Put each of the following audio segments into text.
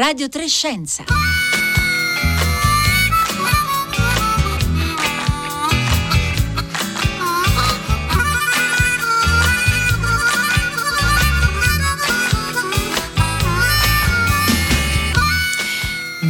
Radio Trescenza.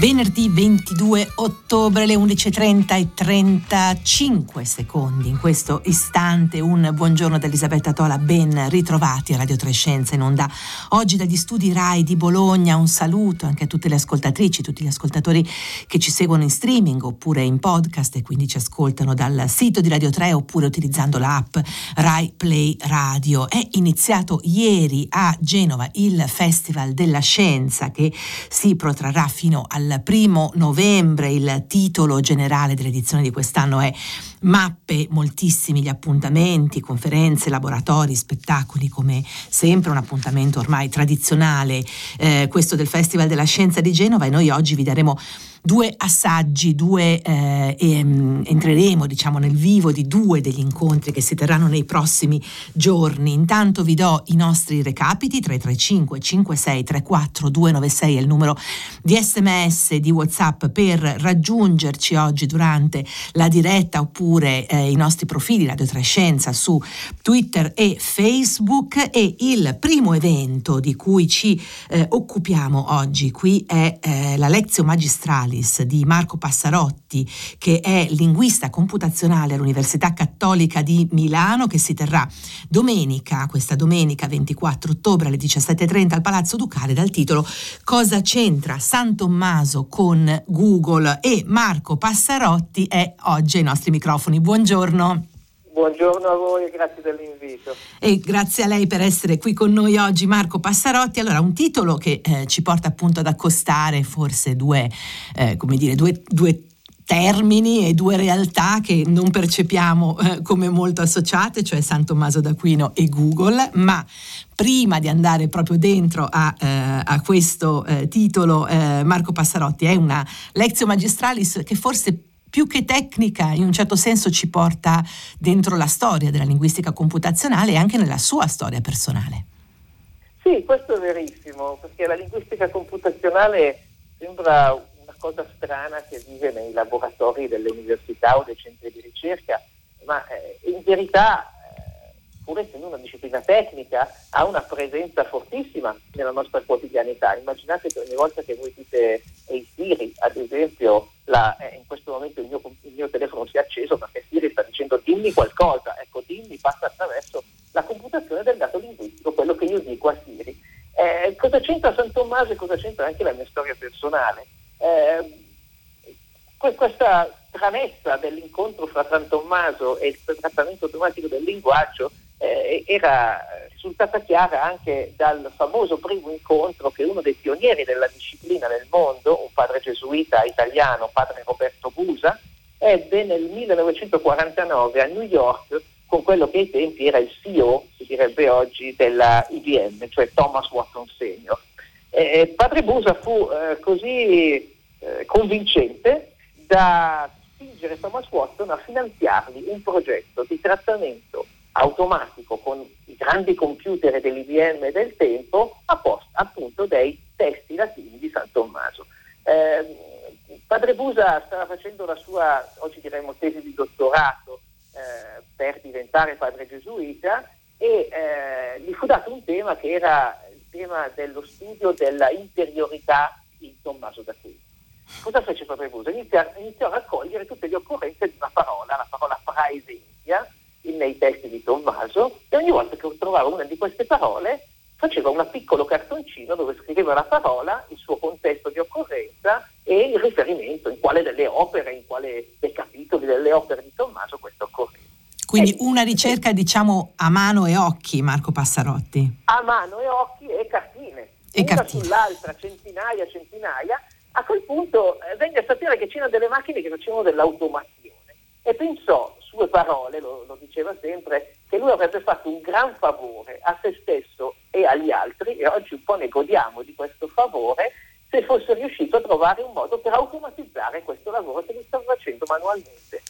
Venerdì 22 ottobre alle 11.30 e 35 secondi. In questo istante un buongiorno da Elisabetta Tola, ben ritrovati a Radio Trescenza in onda. Oggi dagli studi RAI di Bologna un saluto anche a tutte le ascoltatrici, tutti gli ascoltatori che ci seguono in streaming oppure in podcast e quindi ci ascoltano dal sito di Radio 3 oppure utilizzando l'app RAI Play Radio. È iniziato ieri a Genova il Festival della Scienza che si protrarrà fino al primo novembre. Il titolo generale dell'edizione di quest'anno è Mappe, moltissimi gli appuntamenti, conferenze, laboratori, spettacoli, come sempre un appuntamento ormai tradizionale, eh, questo del Festival della Scienza di Genova e noi oggi vi daremo due assaggi, due, eh, e, um, entreremo diciamo, nel vivo di due degli incontri che si terranno nei prossimi giorni. Intanto vi do i nostri recapiti 335 56 34 296 è il numero di sms di whatsapp per raggiungerci oggi durante la diretta oppure eh, i nostri profili Radio Trescenza su Twitter e Facebook e il primo evento di cui ci eh, occupiamo oggi qui è eh, la lezione magistrale Alice di Marco Passarotti, che è linguista computazionale all'Università Cattolica di Milano, che si terrà domenica, questa domenica 24 ottobre alle 17.30 al Palazzo Ducale dal titolo Cosa c'entra San Tommaso con Google? E Marco Passarotti è oggi ai nostri microfoni. Buongiorno. Buongiorno a voi e grazie dell'invito. E grazie a lei per essere qui con noi oggi, Marco Passarotti. Allora, un titolo che eh, ci porta appunto ad accostare forse due, eh, come dire, due, due termini e due realtà che non percepiamo eh, come molto associate, cioè San Tommaso d'Aquino e Google, ma prima di andare proprio dentro a, eh, a questo eh, titolo, eh, Marco Passarotti è una lezione magistralis che forse più che tecnica in un certo senso ci porta dentro la storia della linguistica computazionale e anche nella sua storia personale. Sì, questo è verissimo, perché la linguistica computazionale sembra una cosa strana che vive nei laboratori delle università o dei centri di ricerca, ma eh, in verità pur essendo una disciplina tecnica, ha una presenza fortissima nella nostra quotidianità. Immaginate che ogni volta che voi dite Ehi Siri, ad esempio, la, eh, in questo momento il mio, il mio, telefono si è acceso perché Siri sta dicendo dimmi qualcosa, ecco dimmi passa attraverso la computazione del dato linguistico, quello che io dico a Siri. Eh, cosa c'entra San Tommaso e cosa c'entra anche la mia storia personale? Eh, questa stranezza dell'incontro fra San Tommaso e il trattamento automatico del linguaggio eh, era risultata chiara anche dal famoso primo incontro che uno dei pionieri della disciplina nel mondo, un padre gesuita italiano, padre Roberto Busa, ebbe nel 1949 a New York con quello che ai tempi era il CEO, si direbbe oggi, della IBM, cioè Thomas Watson Senior. Eh, padre Busa fu eh, così eh, convincente da spingere Thomas Watson a finanziargli un progetto di trattamento automatico con grandi computer dell'IBM del tempo a posto appunto dei testi latini di San Tommaso. Eh, padre Busa stava facendo la sua, oggi diremmo, tesi di dottorato eh, per diventare padre gesuita e eh, gli fu dato un tema che era il tema dello studio della interiorità in Tommaso d'Aquino. Cosa fece padre Busa? Iniziò, iniziò a raccogliere tutte le occorrenze di una parola, la parola praesentia, nei testi di Tommaso e ogni volta che trovava una di queste parole faceva un piccolo cartoncino dove scriveva la parola, il suo contesto di occorrenza e il riferimento in quale delle opere, in quale dei capitoli delle opere di Tommaso questo occorreva. Quindi una ricerca diciamo a mano e occhi, Marco Passarotti. A mano e occhi e cartine. E una cartine. sull'altra, centinaia, centinaia. A quel punto eh, venne a sapere che c'erano delle macchine che facevano dell'automazione e pensò sue parole, lo, lo, diceva sempre, che lui avrebbe fatto un gran favore a se stesso e agli altri, e oggi un po' ne godiamo di questo favore, se fosse riuscito a trovare un modo per automatizzare questo lavoro che lui stava facendo manualmente.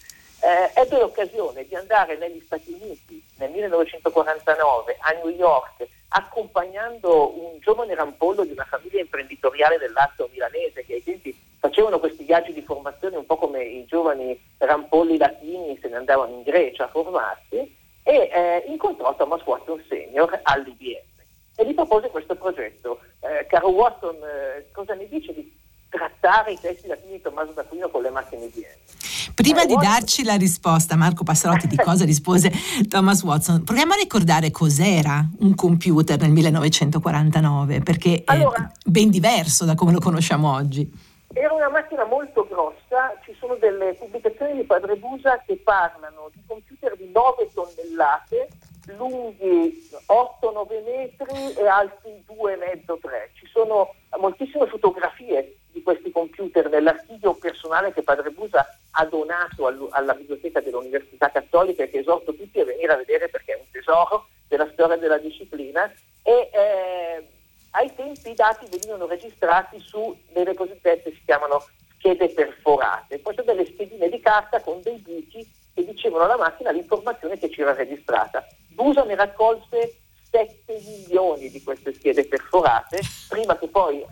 Eh, ebbe l'occasione di andare negli Stati Uniti nel 1949 a New York accompagnando un giovane rampollo di una famiglia imprenditoriale del lato milanese che ai tempi facevano questi viaggi di formazione un po' come i giovani rampolli latini se ne andavano in Grecia a formarsi e eh, incontrò Thomas Watson Senior all'IBM e gli propose questo progetto. Eh, caro Watson, eh, cosa ne dice di trattare i testi latini di Tommaso d'Aquino con le macchine IBM? Prima eh, di darci la risposta, Marco Passarotti, di cosa rispose Thomas Watson, proviamo a ricordare cos'era un computer nel 1949, perché allora, è ben diverso da come lo conosciamo oggi. Era una macchina molto grossa, ci sono delle pubblicazioni di Padre Busa che parlano di computer di 9 tonnellate, lunghi 8-9 metri e alti 2,5-3. Ci sono moltissime fotografie di questi computer nell'archivio personale che Padre Busa ha donato alla biblioteca dell'Università Cattolica e che esorto tutti a venire a vedere perché è un tesoro della storia della disciplina. E, eh, ai tempi i dati venivano registrati su delle cosiddette, si chiamano schede perforate, poi sono delle schedine di carta con dei buchi che dicevano alla macchina l'informazione che c'era registrata. Busa ne raccolse 7 milioni di queste schede perforate prima che poi eh,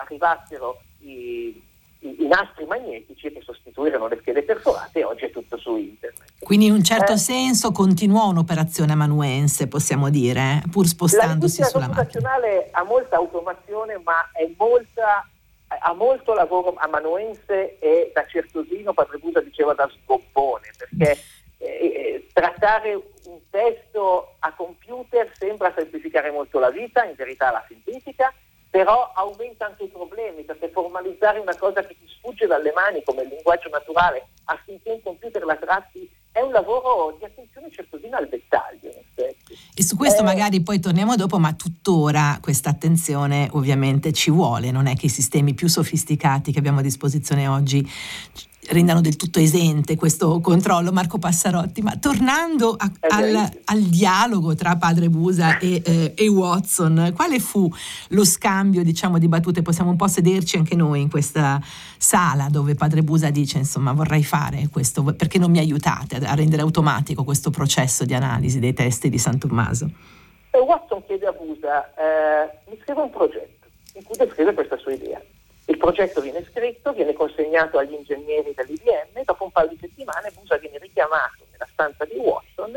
arrivassero i, nastri magnetici che sostituirono le schede perforate e oggi è tutto su internet. Quindi in un certo eh, senso continuò un'operazione amanuense, possiamo dire, pur spostandosi sulla macchina. La computazionale ha molta automazione, ma è molta, ha molto lavoro amanuense e da certosino, Padre Busa diceva da sgobbone, perché eh, eh, trattare un testo a computer sembra semplificare molto la vita, in verità la semplifica, però aumenta anche i problemi perché formalizzare una cosa che ti sfugge dalle mani come il linguaggio naturale affinché un computer la tratti è un lavoro di attenzione certosina al dettaglio. E su questo eh, magari poi torniamo dopo, ma tuttora questa attenzione ovviamente ci vuole, non è che i sistemi più sofisticati che abbiamo a disposizione oggi rendano del tutto esente questo controllo, Marco Passarotti. Ma tornando a, al, al, dialogo tra padre Busa e, eh, e, Watson, quale fu lo scambio diciamo, di battute? Possiamo un po' sederci anche noi in questa sala dove padre Busa dice insomma vorrei fare questo, perché non mi aiutate a, rendere automatico questo processo di analisi dei testi di San Tommaso? E Watson chiede a Busa, eh, mi scrive un progetto in cui descrive questa sua idea. Progetto viene scritto, viene consegnato agli ingegneri dell'IBM, dopo un paio di settimane Busa viene richiamato nella stanza di Watson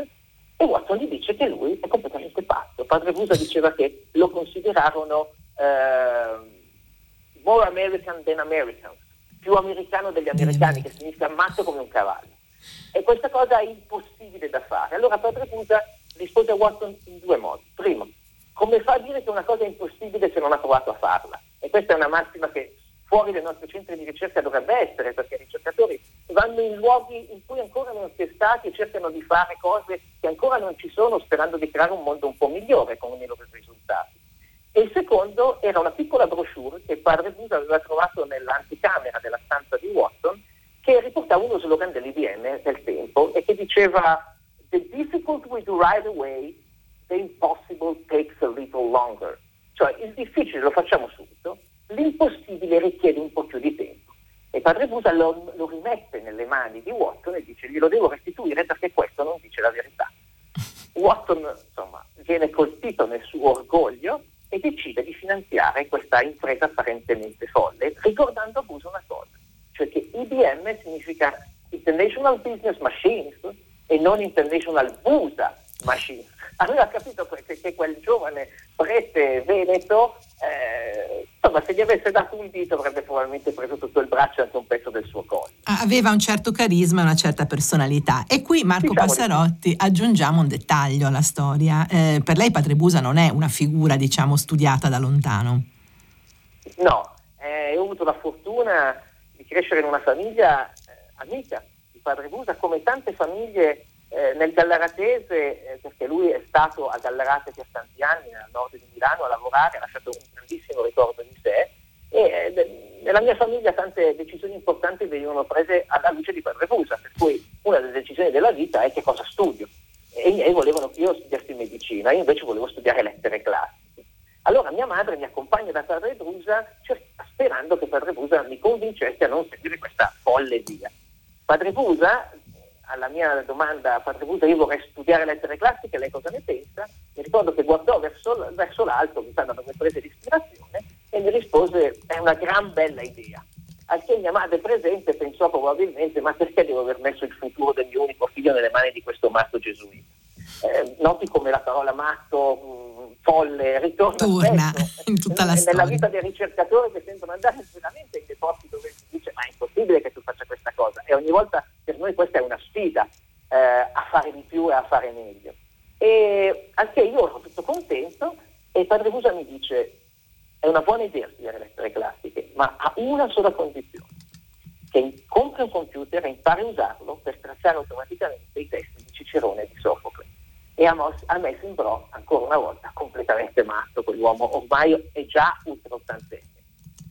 e Watson gli dice che lui è completamente pazzo. Padre Busa diceva che lo considerarono eh, more American than American, più americano degli americani, che significa matto come un cavallo. E questa cosa è impossibile da fare. Allora Padre Busa rispose a Watson in due modi. Primo, come fa a dire che una cosa è impossibile se non ha provato a farla? E questa è una massima che fuori dai nostri centri di ricerca dovrebbe essere, perché i ricercatori vanno in luoghi in cui ancora non si è stati e cercano di fare cose che ancora non ci sono, sperando di creare un mondo un po' migliore con i loro risultati. E il secondo era una piccola brochure che padre Busa aveva trovato nell'anticamera della stanza di Watson, che riportava uno slogan dell'IBM del tempo e che diceva The difficult we do right away, the impossible takes a little longer. Cioè il difficile lo facciamo subito, l'impossibile richiede un po' più di tempo. E padre Busa lo, lo rimette nelle mani di Watson e dice glielo devo restituire perché questo non dice la verità. Watson insomma, viene colpito nel suo orgoglio e decide di finanziare questa impresa apparentemente folle, ricordando a Busa una cosa, cioè che IBM significa International Business Machines e non International Busa Machines. Aveva capito che, quel giovane prete veneto insomma, se gli avesse dato un dito avrebbe probabilmente preso tutto il braccio e anche un pezzo del suo collo. Aveva un certo carisma e una certa personalità. E qui Marco diciamo Passarotti di... aggiungiamo un dettaglio alla storia. Eh, per lei Padre Busa non è una figura, diciamo, studiata da lontano. No, eh, ho avuto la fortuna di crescere in una famiglia eh, amica di Padre Busa, come tante famiglie eh, nel Gallaratese, eh, perché lui è stato a Gallarate per tanti anni, al nord di Milano, a lavorare, ha lasciato un grandissimo ricordo di sé. E eh, nella mia famiglia tante decisioni importanti venivano prese alla luce di Padre Busa, per cui una delle decisioni della vita è che cosa studio. E i miei volevano che io studiassi medicina, io invece volevo studiare lettere classiche. Allora mia madre mi accompagna da Padre Busa sperando che Padre Busa mi convincesse a non seguire questa folle via. Padre Busa alla mia domanda Patria io vorrei studiare lettere classiche, lei cosa ne pensa? Mi ricordo che guardò verso, verso l'alto, mi sa da dove prese l'ispirazione, e mi rispose è una gran bella idea. Al che mia madre presente pensò probabilmente ma perché devo aver messo il futuro del mio unico figlio nelle mani di questo matto gesuita? Eh, noti come la parola matto, mh, folle, ritorna Torna in tutta la nella storia. vita dei ricercatori che sentono andare veramente in dei posti dove si dice ma è impossibile che tu faccia questa cosa e ogni volta per noi questa è una sfida eh, a fare di più e a fare meglio. E anche io ero tutto contento e padre Busa mi dice è una buona idea studiare lettere classiche, ma ha una sola condizione, che compri un computer e impari a usarlo per tracciare automaticamente i testi di Cicerone e di Sofocle. E a, mos- a me sembrò ancora una volta completamente matto, quell'uomo ormai è già ultra ottantenne.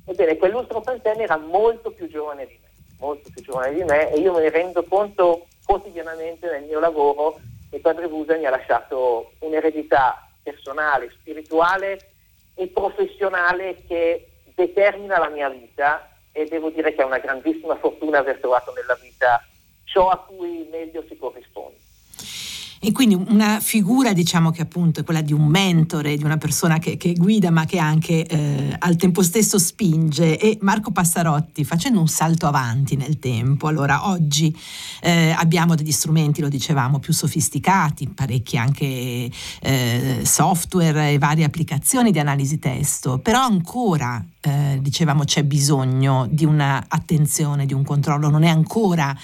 Ebbene, quell'ultra ottantenne era molto più giovane di me, molto più giovane di me e io me ne rendo conto quotidianamente nel mio lavoro e Padre Busa mi ha lasciato un'eredità personale, spirituale e professionale che determina la mia vita e devo dire che è una grandissima fortuna aver trovato nella vita ciò a cui meglio si corrisponde. E quindi una figura, diciamo che appunto è quella di un mentore, di una persona che, che guida ma che anche eh, al tempo stesso spinge. E Marco Passarotti, facendo un salto avanti nel tempo, allora oggi eh, abbiamo degli strumenti, lo dicevamo, più sofisticati, parecchi anche eh, software e varie applicazioni di analisi testo, però ancora, eh, dicevamo, c'è bisogno di un'attenzione, di un controllo, non è ancora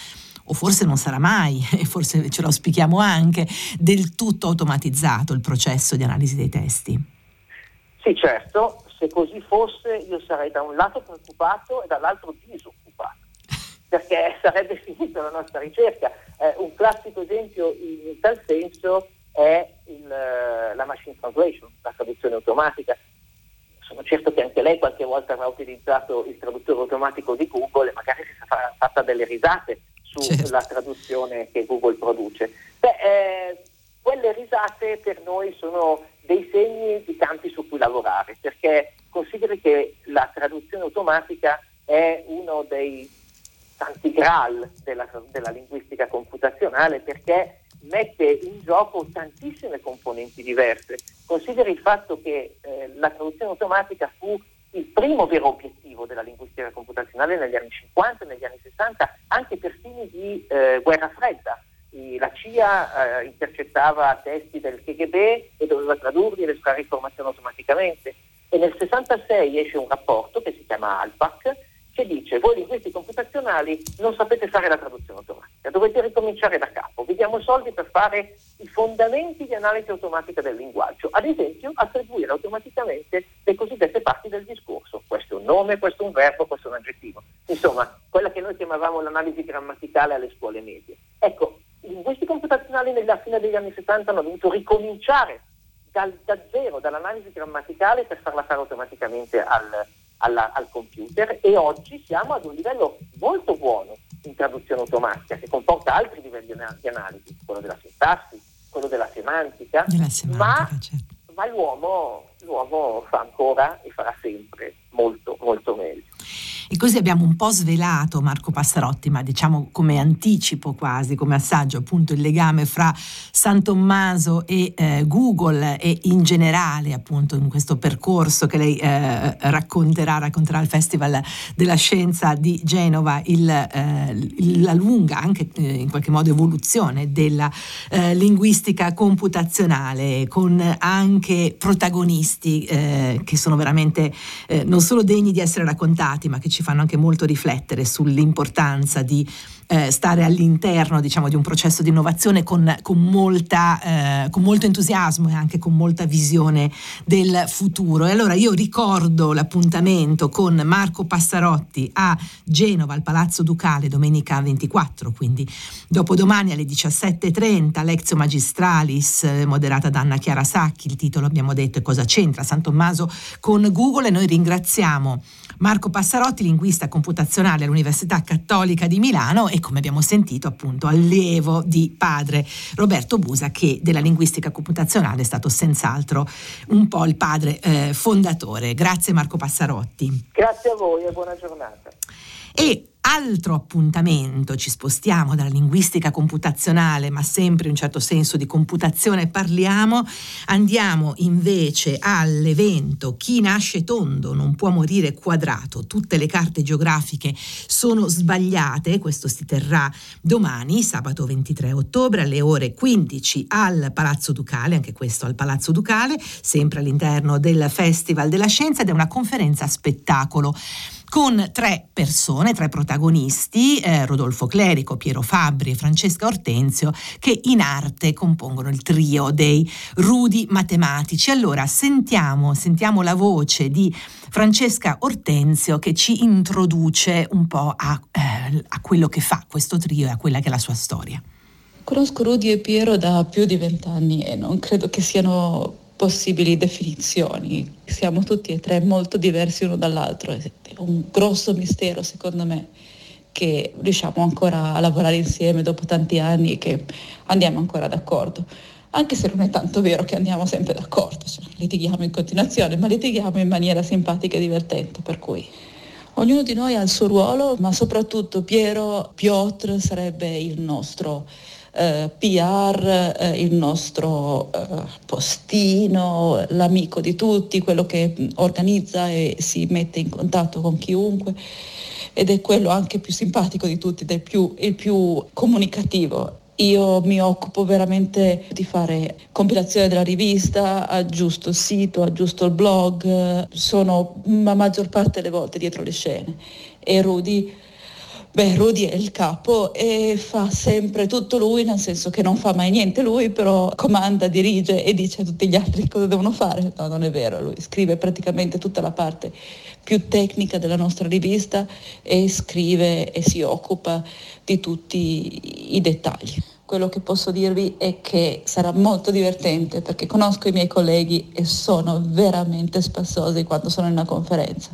o forse non sarà mai, e forse ce lo auspichiamo anche, del tutto automatizzato il processo di analisi dei testi. Sì, certo, se così fosse io sarei da un lato preoccupato e dall'altro disoccupato, perché sarebbe finita la nostra ricerca. Eh, un classico esempio in tal senso è il, la machine translation, la traduzione automatica. Sono certo che anche lei qualche volta avrà utilizzato il traduttore automatico di Google e magari si sarà fatta delle risate sulla certo. traduzione che Google produce. Beh, eh, quelle risate per noi sono dei segni di campi su cui lavorare, perché consideri che la traduzione automatica è uno dei tanti graal della, della linguistica computazionale perché mette in gioco tantissime componenti diverse. Consideri il fatto che eh, la traduzione automatica fu il primo vero obiettivo della linguistica computazionale negli anni 50 e negli anni 60, anche per fini di eh, guerra fredda. La CIA eh, intercettava testi del KGB e doveva tradurli ed estrarre informazioni automaticamente. E nel 66 esce un rapporto che si chiama ALPAC che dice voi linguisti computazionali non sapete fare la traduzione automatica, dovete ricominciare da capo, vi diamo soldi per fare i fondamenti di analisi automatica del linguaggio, ad esempio attribuire automaticamente le cosiddette parti del discorso, questo è un nome, questo è un verbo, questo è un aggettivo, insomma quella che noi chiamavamo l'analisi grammaticale alle scuole medie. Ecco, i linguisti computazionali nella fine degli anni 70 hanno dovuto ricominciare dal, da zero, dall'analisi grammaticale per farla fare automaticamente al, alla, al computer e oggi siamo ad un livello molto buono in traduzione automatica che comporta altri livelli di analisi, quello della sintassi, quello della semantica, della semantica ma, certo. ma l'uomo, l'uomo fa ancora e farà sempre molto molto meglio. E così abbiamo un po' svelato Marco Passarotti, ma diciamo come anticipo quasi, come assaggio appunto il legame fra San Tommaso e eh, Google e in generale appunto in questo percorso che lei eh, racconterà, racconterà al Festival della Scienza di Genova, il, eh, la lunga anche eh, in qualche modo evoluzione della eh, linguistica computazionale con anche protagonisti eh, che sono veramente non solo degni di essere raccontati ma che ci fanno anche molto riflettere sull'importanza di eh, stare all'interno diciamo, di un processo di innovazione con, con, molta, eh, con molto entusiasmo e anche con molta visione del futuro. E allora io ricordo l'appuntamento con Marco Passarotti a Genova, al Palazzo Ducale, domenica 24, quindi dopodomani alle 17.30, Lezio Magistralis, eh, moderata da Anna Chiara Sacchi, il titolo abbiamo detto è Cosa c'entra San Tommaso con Google e noi ringraziamo Marco Passarotti, linguista computazionale all'Università Cattolica di Milano e come abbiamo sentito appunto allievo di padre Roberto Busa che della linguistica computazionale è stato senz'altro un po' il padre eh, fondatore. Grazie Marco Passarotti. Grazie a voi e buona giornata. E Altro appuntamento, ci spostiamo dalla linguistica computazionale, ma sempre in un certo senso di computazione parliamo, andiamo invece all'evento Chi nasce tondo non può morire quadrato, tutte le carte geografiche sono sbagliate, questo si terrà domani, sabato 23 ottobre alle ore 15 al Palazzo Ducale, anche questo al Palazzo Ducale, sempre all'interno del Festival della Scienza ed è una conferenza spettacolo con tre persone, tre protagonisti, eh, Rodolfo Clerico, Piero Fabbri e Francesca Ortenzio, che in arte compongono il trio dei rudi matematici. Allora sentiamo, sentiamo la voce di Francesca Ortenzio che ci introduce un po' a, eh, a quello che fa questo trio e a quella che è la sua storia. Conosco Rudy e Piero da più di vent'anni e non credo che siano possibili definizioni. Siamo tutti e tre molto diversi uno dall'altro, è un grosso mistero secondo me che riusciamo ancora a lavorare insieme dopo tanti anni e che andiamo ancora d'accordo. Anche se non è tanto vero che andiamo sempre d'accordo, cioè, litighiamo in continuazione, ma litighiamo in maniera simpatica e divertente, per cui ognuno di noi ha il suo ruolo, ma soprattutto Piero Piotr sarebbe il nostro eh, PR, eh, il nostro eh, postino, l'amico di tutti, quello che organizza e si mette in contatto con chiunque ed è quello anche più simpatico di tutti, ed è più, il più comunicativo. Io mi occupo veramente di fare compilazione della rivista, aggiusto il sito, aggiusto il blog, sono la maggior parte delle volte dietro le scene e Rudy Beh, Rudy è il capo e fa sempre tutto lui, nel senso che non fa mai niente lui, però comanda, dirige e dice a tutti gli altri cosa devono fare. No, non è vero, lui scrive praticamente tutta la parte più tecnica della nostra rivista e scrive e si occupa di tutti i dettagli. Quello che posso dirvi è che sarà molto divertente perché conosco i miei colleghi e sono veramente spassosi quando sono in una conferenza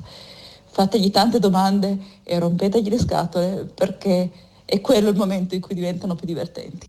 fategli tante domande e rompetegli le scatole perché è quello il momento in cui diventano più divertenti.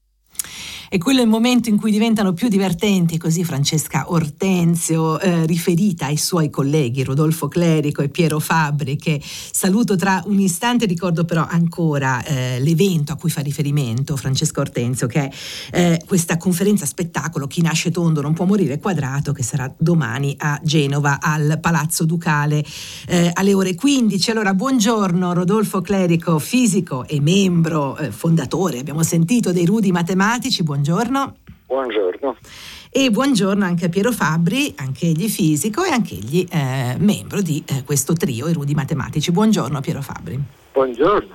E quello è il momento in cui diventano più divertenti, così Francesca Ortenzio, eh, riferita ai suoi colleghi Rodolfo Clerico e Piero Fabbri, che saluto tra un istante, ricordo però ancora eh, l'evento a cui fa riferimento Francesca Ortenzio, che è eh, questa conferenza spettacolo Chi nasce tondo non può morire quadrato, che sarà domani a Genova al Palazzo Ducale eh, alle ore 15. Allora, buongiorno Rodolfo Clerico, fisico e membro eh, fondatore, abbiamo sentito, dei Rudi Matematici. Buongiorno buongiorno. Buongiorno. E buongiorno anche a Piero Fabbri, anche egli fisico e anche egli eh, membro di eh, questo trio, i Rudi Matematici. Buongiorno Piero Fabbri. Buongiorno.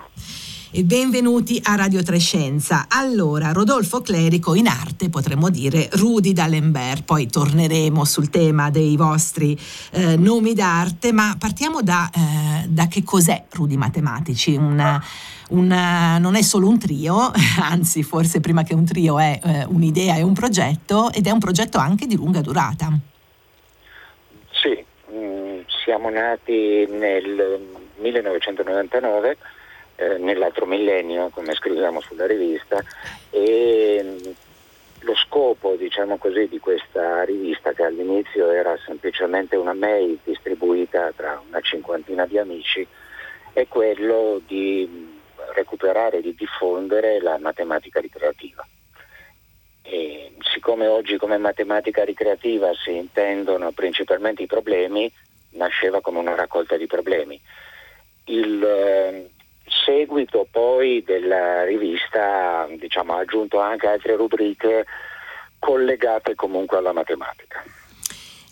E benvenuti a Radio Trescenza. Allora, Rodolfo Clerico in arte potremmo dire Rudi D'Alembert, poi torneremo sul tema dei vostri eh, nomi d'arte, ma partiamo da, eh, da, che cos'è Rudi Matematici, una, una, non è solo un trio, anzi forse prima che un trio è eh, un'idea e un progetto ed è un progetto anche di lunga durata. Sì, mm, siamo nati nel 1999, eh, nell'altro millennio, come scriviamo sulla rivista, e mm, lo scopo diciamo così, di questa rivista, che all'inizio era semplicemente una mail distribuita tra una cinquantina di amici, è quello di recuperare e di diffondere la matematica ricreativa. E siccome oggi come matematica ricreativa si intendono principalmente i problemi, nasceva come una raccolta di problemi. Il eh, seguito poi della rivista diciamo, ha aggiunto anche altre rubriche collegate comunque alla matematica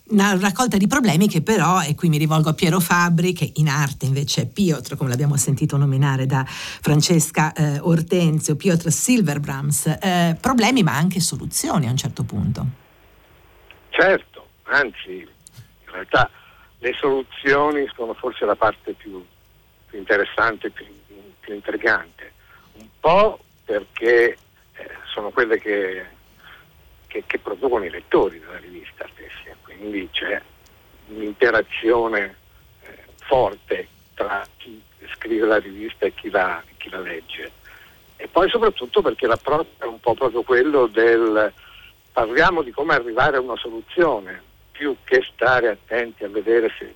una raccolta di problemi che però, e qui mi rivolgo a Piero Fabbri, che in arte invece è Piotr, come l'abbiamo sentito nominare da Francesca eh, Ortenzio, Piotr Silverbrams, eh, problemi ma anche soluzioni a un certo punto. Certo, anzi, in realtà le soluzioni sono forse la parte più, più interessante, più, più, intrigante, un po' perché eh, sono quelle che, che, che producono i lettori della rivista stessi quindi c'è un'interazione eh, forte tra chi scrive la rivista e chi la, chi la legge. E poi soprattutto perché l'approccio è un po' proprio quello del parliamo di come arrivare a una soluzione, più che stare attenti a vedere se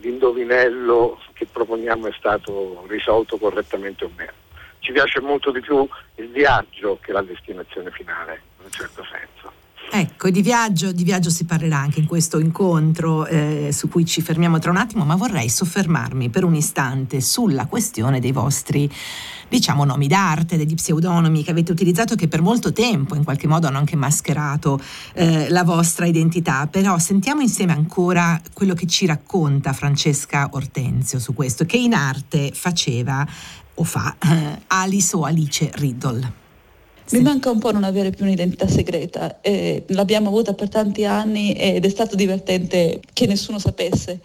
l'indovinello che proponiamo è stato risolto correttamente o meno. Ci piace molto di più il viaggio che la destinazione finale, in un certo senso. Ecco, di viaggio, di viaggio, si parlerà anche in questo incontro eh, su cui ci fermiamo tra un attimo, ma vorrei soffermarmi per un istante sulla questione dei vostri, diciamo, nomi d'arte, degli pseudonimi che avete utilizzato che per molto tempo in qualche modo hanno anche mascherato eh, la vostra identità. Però sentiamo insieme ancora quello che ci racconta Francesca Ortenzio su questo, che in arte faceva o fa eh, Alice o Alice Riddle. Mi manca un po' non avere più un'identità segreta. Eh, l'abbiamo avuta per tanti anni ed è stato divertente che nessuno sapesse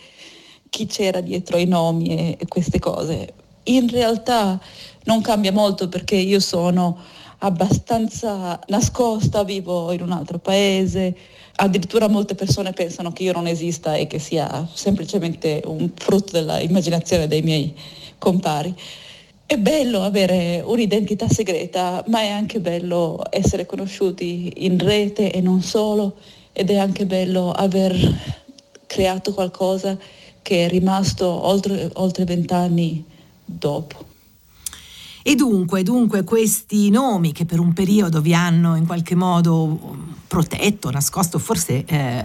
chi c'era dietro i nomi e queste cose. In realtà non cambia molto perché io sono abbastanza nascosta, vivo in un altro paese, addirittura molte persone pensano che io non esista e che sia semplicemente un frutto dell'immaginazione dei miei compari. È bello avere un'identità segreta, ma è anche bello essere conosciuti in rete e non solo, ed è anche bello aver creato qualcosa che è rimasto oltre vent'anni dopo. E dunque, dunque, questi nomi che per un periodo vi hanno in qualche modo protetto, nascosto, forse eh,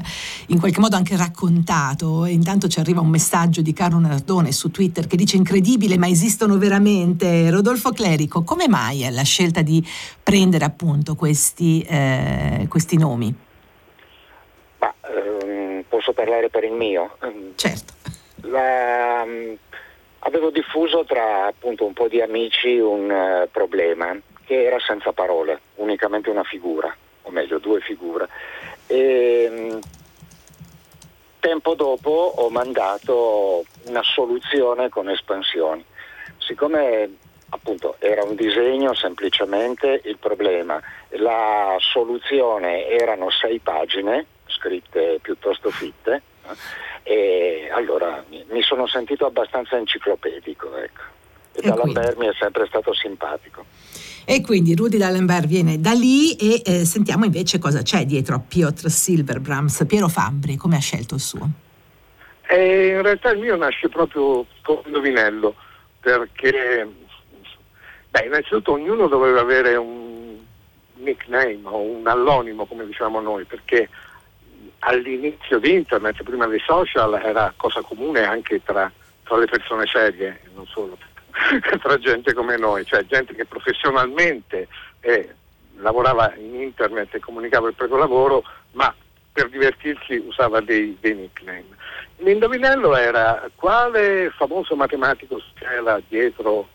in qualche modo anche raccontato, e intanto ci arriva un messaggio di Carlo Nardone su Twitter che dice incredibile ma esistono veramente. Rodolfo Clerico, come mai è la scelta di prendere appunto questi, eh, questi nomi? Ma, ehm, posso parlare per il mio? Certo. La, Avevo diffuso tra appunto un po' di amici un uh, problema che era senza parole, unicamente una figura, o meglio due figure. E, um, tempo dopo ho mandato una soluzione con espansioni. Siccome appunto era un disegno semplicemente il problema, la soluzione erano sei pagine scritte piuttosto fitte. E allora mi sono sentito abbastanza enciclopedico. Ecco. E, e D'Alembert mi è sempre stato simpatico. E quindi Rudy D'Alembert viene da lì e eh, sentiamo invece cosa c'è dietro a Piotr Silverbrams. Piero Fabri, come ha scelto il suo? Eh, in realtà il mio nasce proprio con indovinello, perché beh, innanzitutto ognuno doveva avere un nickname o un allonimo, come diciamo noi, perché all'inizio di internet, prima dei social, era cosa comune anche tra, tra le persone serie, non solo tra gente come noi, cioè gente che professionalmente eh, lavorava in internet e comunicava il proprio lavoro, ma per divertirsi usava dei, dei nickname. L'indovinello era quale famoso matematico c'era dietro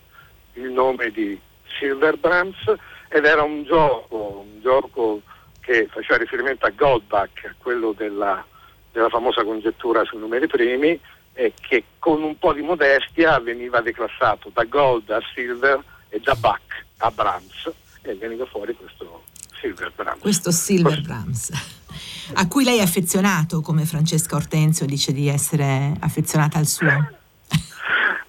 il nome di Silverbrams ed era un gioco, un gioco che faceva riferimento a Goldbach, quello della, della famosa congettura sui numeri primi, e che con un po' di modestia veniva declassato da Gold a Silver e da Bach a Brahms e veniva fuori questo Silver Brahms. Questo Silver Brahms. A cui lei è affezionato, come Francesca Ortenzio dice di essere affezionata al suo?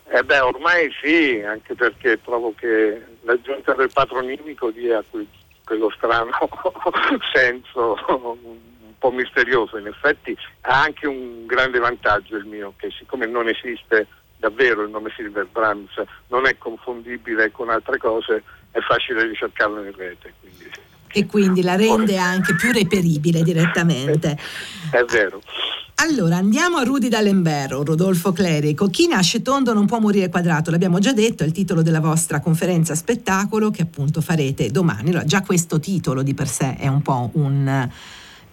Eh beh, ormai sì, anche perché trovo che l'aggiunta del patronimico dia a quel quello strano senso un po' misterioso. In effetti ha anche un grande vantaggio il mio, che siccome non esiste davvero il nome Silver Brahms, non è confondibile con altre cose, è facile ricercarlo in rete. Quindi, e quindi la rende anche più reperibile direttamente. È vero. Allora, andiamo a Rudy D'Alembero, Rodolfo Clerico. Chi nasce tondo non può morire quadrato, l'abbiamo già detto, è il titolo della vostra conferenza spettacolo che appunto farete domani. Allora, già questo titolo di per sé è un po' un,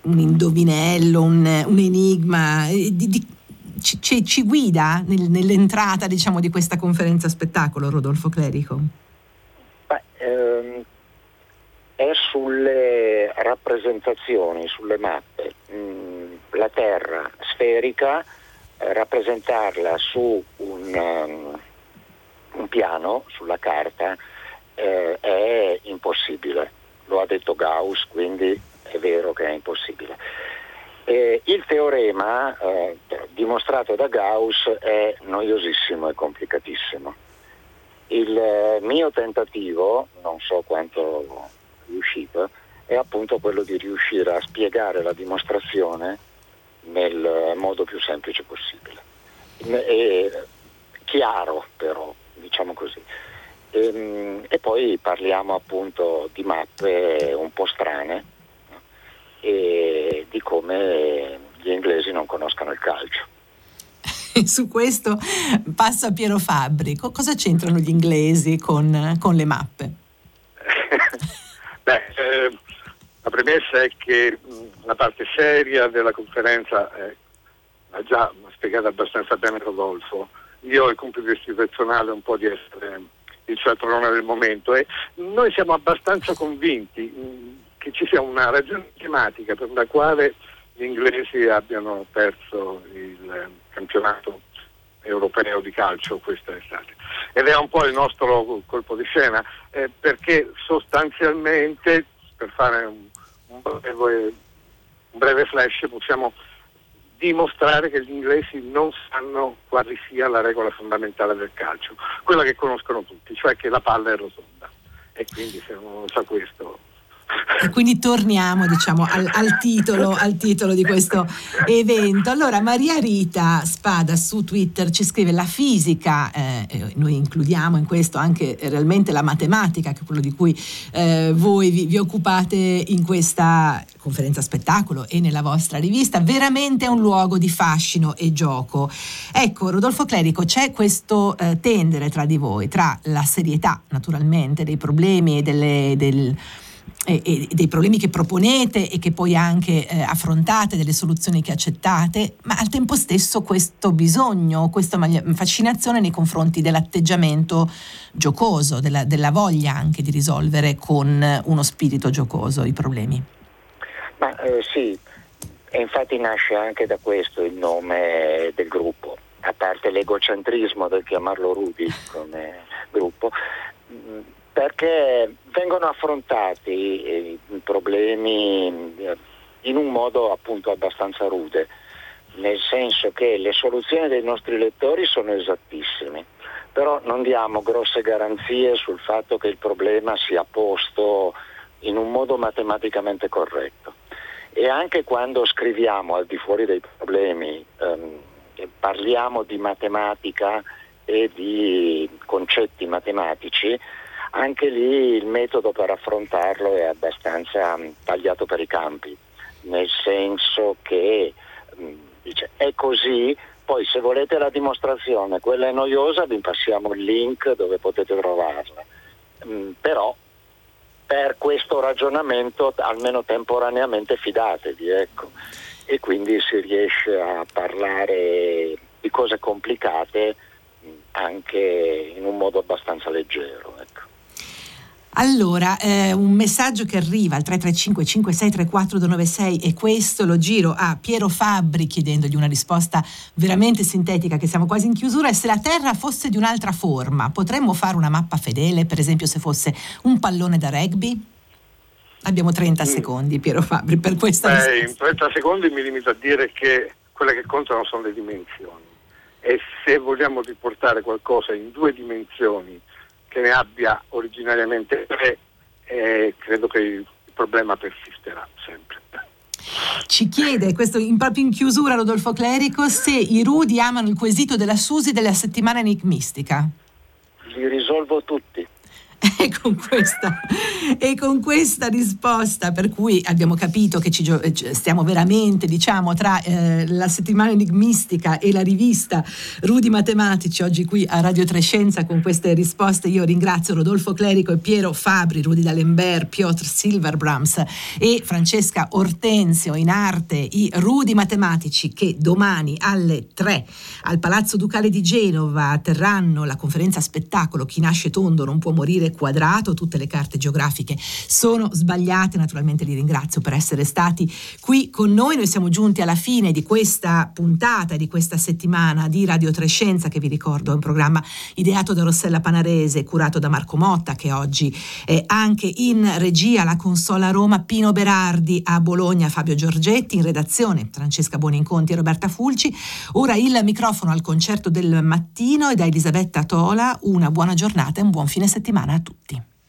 un indovinello, un, un enigma. Eh, di, di, ci, ci, guida nel, nell'entrata diciamo, di questa conferenza spettacolo, Rodolfo Clerico? Beh, ehm, è sulle rappresentazioni, sulle mappe. Mm la Terra sferica, eh, rappresentarla su un, um, un, piano, sulla carta, eh, è impossibile. Lo ha detto Gauss, quindi è vero che è impossibile. Eh, il teorema eh, dimostrato da Gauss è noiosissimo e complicatissimo. Il eh, mio tentativo, non so quanto riuscito, è appunto quello di riuscire a spiegare la dimostrazione nel modo più semplice possibile. E chiaro però, diciamo così. E, ehm, e, poi parliamo appunto di mappe un po' strane e di come gli inglesi non conoscano il calcio. Su questo passo a Piero Fabbri. cosa c'entrano gli inglesi con, con le mappe? Beh, eh, la premessa è che la parte seria della conferenza eh, l'ha già spiegato abbastanza bene Rodolfo. Io ho il compito istituzionale un po' di essere il cialtrone del momento e noi siamo abbastanza convinti mh, che ci sia una ragione tematica per la quale gli inglesi abbiano perso il campionato europeo di calcio questa estate. Ed è un po' il nostro colpo di scena, eh, perché sostanzialmente, per fare un, un, breve, un breve flash, possiamo dimostrare che gli inglesi non sanno quale sia la regola fondamentale del calcio, quella che conoscono tutti, cioè che la palla è rotonda. E quindi se uno sa questo e quindi torniamo diciamo, al, al, titolo, al, titolo, di questo evento. Allora, Maria Rita Spada su Twitter ci scrive la fisica, eh, noi includiamo in questo anche realmente la matematica, che è quello di cui eh, voi vi, vi, occupate in questa conferenza spettacolo e nella vostra rivista, veramente è un luogo di fascino e gioco. Ecco, Rodolfo Clerico, c'è questo eh, tendere tra di voi, tra la serietà naturalmente dei problemi e delle... Del, e, e dei problemi che proponete e che poi anche eh, affrontate, delle soluzioni che accettate, ma al tempo stesso questo bisogno, questa fascinazione nei confronti dell'atteggiamento giocoso, della, della voglia anche di risolvere con uno spirito giocoso i problemi. Ma eh, sì, e infatti nasce anche da questo il nome del gruppo, a parte l'egocentrismo del chiamarlo Rudy come gruppo perché vengono affrontati eh, i problemi eh, in un modo appunto abbastanza rude, nel senso che le soluzioni dei nostri lettori sono esattissime, però non diamo grosse garanzie sul fatto che il problema sia posto in un modo matematicamente corretto. E anche quando scriviamo al di fuori dei problemi, ehm, parliamo di matematica e di concetti matematici, anche lì il metodo per affrontarlo è abbastanza mm, tagliato per i campi, nel senso che mm, dice, è così, poi se volete la dimostrazione, quella è noiosa, vi passiamo il link dove potete trovarla. Mm, però per questo ragionamento almeno temporaneamente fidatevi, ecco. E quindi si riesce a parlare di cose complicate anche in un modo abbastanza leggero. Allora, eh, un messaggio che arriva al 335 5634 296 e questo lo giro a Piero Fabbri chiedendogli una risposta veramente sintetica che siamo quasi in chiusura e se la Terra fosse di un'altra forma, potremmo fare una mappa fedele, per esempio se fosse un pallone da rugby? Abbiamo 30 mm. secondi, Piero Fabbri, per questa Beh, risposta. In 30 secondi mi limito a dire che quelle che contano sono le dimensioni e se vogliamo riportare qualcosa in due dimensioni che ne abbia originariamente tre, eh, credo che il problema persisterà sempre. Ci chiede, questo in, proprio in chiusura Rodolfo Clerico, se i Rudi amano il quesito della Susi della settimana enigmistica. Li risolvo tutti. E con, questa, e con questa risposta, per cui abbiamo capito che ci, stiamo veramente, diciamo, tra eh, la settimana enigmistica e la rivista Rudi Matematici, oggi qui a Radio Trescenza con queste risposte, io ringrazio Rodolfo Clerico e Piero Fabri, Rudi D'Alembert, Piotr Silverbrams e Francesca Ortensio in arte, i Rudi Matematici che domani alle 3 al Palazzo Ducale di Genova terranno la conferenza spettacolo Chi nasce tondo non può morire quadrato, tutte le carte geografiche sono sbagliate, naturalmente li ringrazio per essere stati qui con noi, noi siamo giunti alla fine di questa puntata, di questa settimana di Radio Trescenza che vi ricordo è un programma ideato da Rossella Panarese, curato da Marco Motta che oggi è anche in regia, la consola Roma, Pino Berardi a Bologna, Fabio Giorgetti, in redazione Francesca Buoninconti e Roberta Fulci, ora il microfono al concerto del mattino e da Elisabetta Tola. Una buona giornata e un buon fine settimana a tutti.